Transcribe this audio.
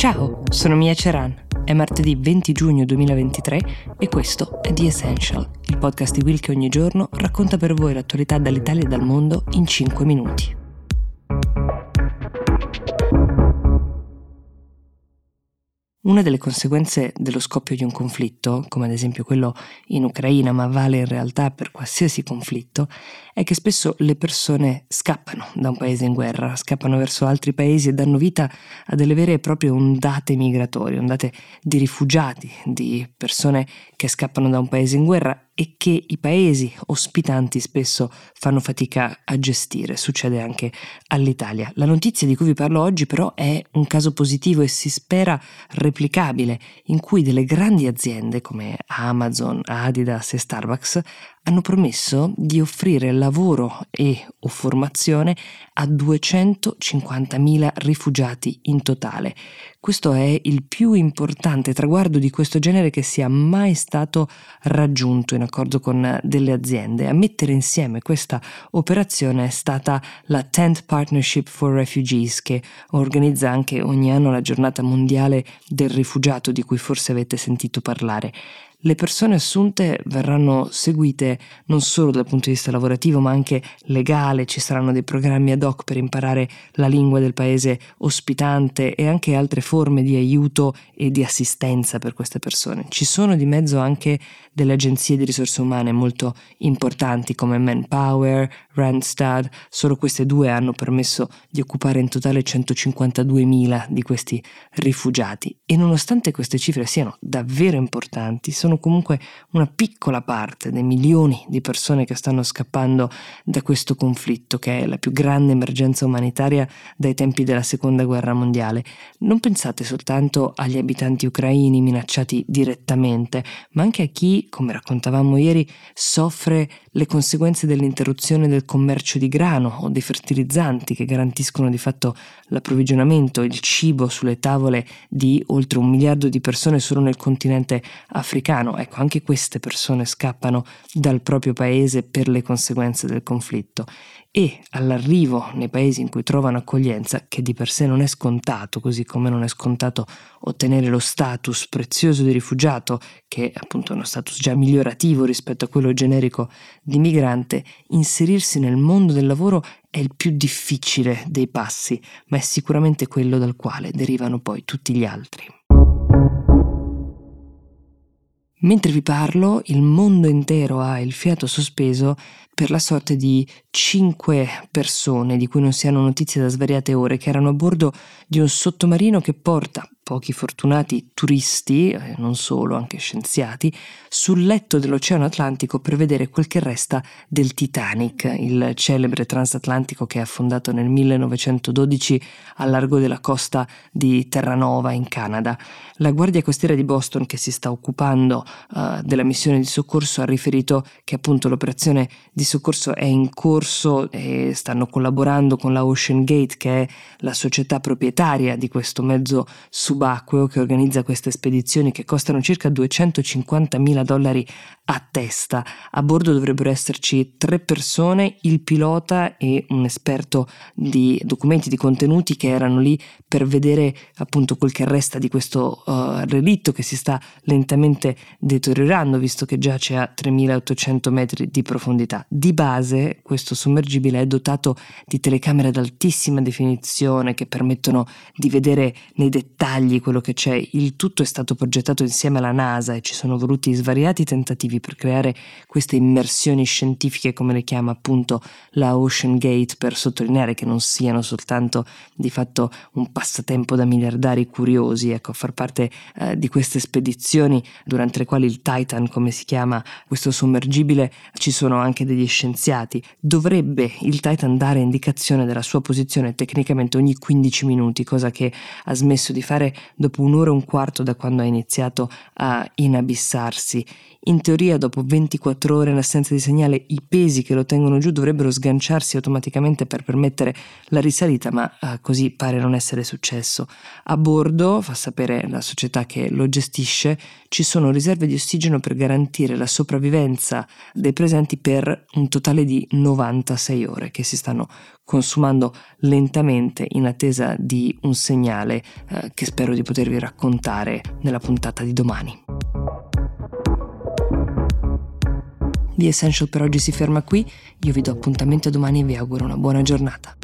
Ciao, sono Mia Ceran. È martedì 20 giugno 2023 e questo è The Essential, il podcast di Will che ogni giorno racconta per voi l'attualità dall'Italia e dal mondo in 5 minuti. Una delle conseguenze dello scoppio di un conflitto, come ad esempio quello in Ucraina, ma vale in realtà per qualsiasi conflitto, è che spesso le persone scappano da un paese in guerra, scappano verso altri paesi e danno vita a delle vere e proprie ondate migratorie, ondate di rifugiati, di persone che scappano da un paese in guerra e che i paesi ospitanti spesso fanno fatica a gestire. Succede anche all'Italia. La notizia di cui vi parlo oggi però è un caso positivo e si spera replicabile, in cui delle grandi aziende come Amazon, Adidas e Starbucks hanno promesso di offrire lavoro e o formazione a 250.000 rifugiati in totale. Questo è il più importante traguardo di questo genere che sia mai stato raggiunto in accordo con delle aziende. A mettere insieme questa operazione è stata la Tent Partnership for Refugees che organizza anche ogni anno la giornata mondiale del rifugiato di cui forse avete sentito parlare le persone assunte verranno seguite non solo dal punto di vista lavorativo ma anche legale, ci saranno dei programmi ad hoc per imparare la lingua del paese ospitante e anche altre forme di aiuto e di assistenza per queste persone. Ci sono di mezzo anche delle agenzie di risorse umane molto importanti come Manpower, Randstad, solo queste due hanno permesso di occupare in totale 152.000 di questi rifugiati. E nonostante queste cifre siano davvero importanti, sono comunque una piccola parte dei milioni di persone che stanno scappando da questo conflitto che è la più grande emergenza umanitaria dai tempi della seconda guerra mondiale. Non pensate soltanto agli abitanti ucraini minacciati direttamente, ma anche a chi come raccontavamo ieri, soffre le conseguenze dell'interruzione del commercio di grano o dei fertilizzanti che garantiscono di fatto l'approvvigionamento, il cibo sulle tavole di oltre un miliardo di persone solo nel continente africano. Ecco, anche queste persone scappano dal proprio paese per le conseguenze del conflitto e all'arrivo nei paesi in cui trovano accoglienza, che di per sé non è scontato, così come non è scontato ottenere lo status prezioso di rifugiato, che è appunto uno status già migliorativo rispetto a quello generico di migrante, inserirsi nel mondo del lavoro è il più difficile dei passi, ma è sicuramente quello dal quale derivano poi tutti gli altri. Mentre vi parlo, il mondo intero ha il fiato sospeso per la sorte di cinque persone di cui non si hanno notizie da svariate ore che erano a bordo di un sottomarino che porta pochi fortunati turisti, eh, non solo, anche scienziati, sul letto dell'Oceano Atlantico per vedere quel che resta del Titanic, il celebre transatlantico che è affondato nel 1912 al largo della costa di Terranova in Canada. La Guardia Costiera di Boston, che si sta occupando uh, della missione di soccorso, ha riferito che appunto l'operazione di soccorso è in corso e stanno collaborando con la Ocean Gate, che è la società proprietaria di questo mezzo subacqueo che organizza queste spedizioni che costano circa 250 mila dollari a testa. A bordo dovrebbero esserci tre persone, il pilota e un esperto di documenti, di contenuti che erano lì per vedere appunto quel che resta di questo uh, relitto che si sta lentamente deteriorando visto che giace a 3800 metri di profondità. Di base questo sommergibile è dotato di telecamere ad altissima definizione che permettono di vedere nei dettagli quello che c'è, il tutto è stato progettato insieme alla NASA e ci sono voluti svariati tentativi per creare queste immersioni scientifiche come le chiama appunto la Ocean Gate per sottolineare che non siano soltanto di fatto un passatempo da miliardari curiosi, ecco, far parte eh, di queste spedizioni durante le quali il Titan, come si chiama questo sommergibile, ci sono anche degli scienziati. Dovrebbe il Titan dare indicazione della sua posizione tecnicamente ogni 15 minuti, cosa che ha smesso di fare dopo un'ora e un quarto da quando ha iniziato a inabissarsi. In teoria, dopo 24 ore in assenza di segnale, i pesi che lo tengono giù dovrebbero sganciarsi automaticamente per permettere la risalita, ma eh, così pare non essere successo. A bordo, fa sapere la società che lo gestisce, ci sono riserve di ossigeno per garantire la sopravvivenza dei presenti per un totale di 96 ore che si stanno consumando lentamente in attesa di un segnale eh, che spero di potervi raccontare nella puntata di domani. The Essential per oggi si ferma qui, io vi do appuntamento domani e vi auguro una buona giornata.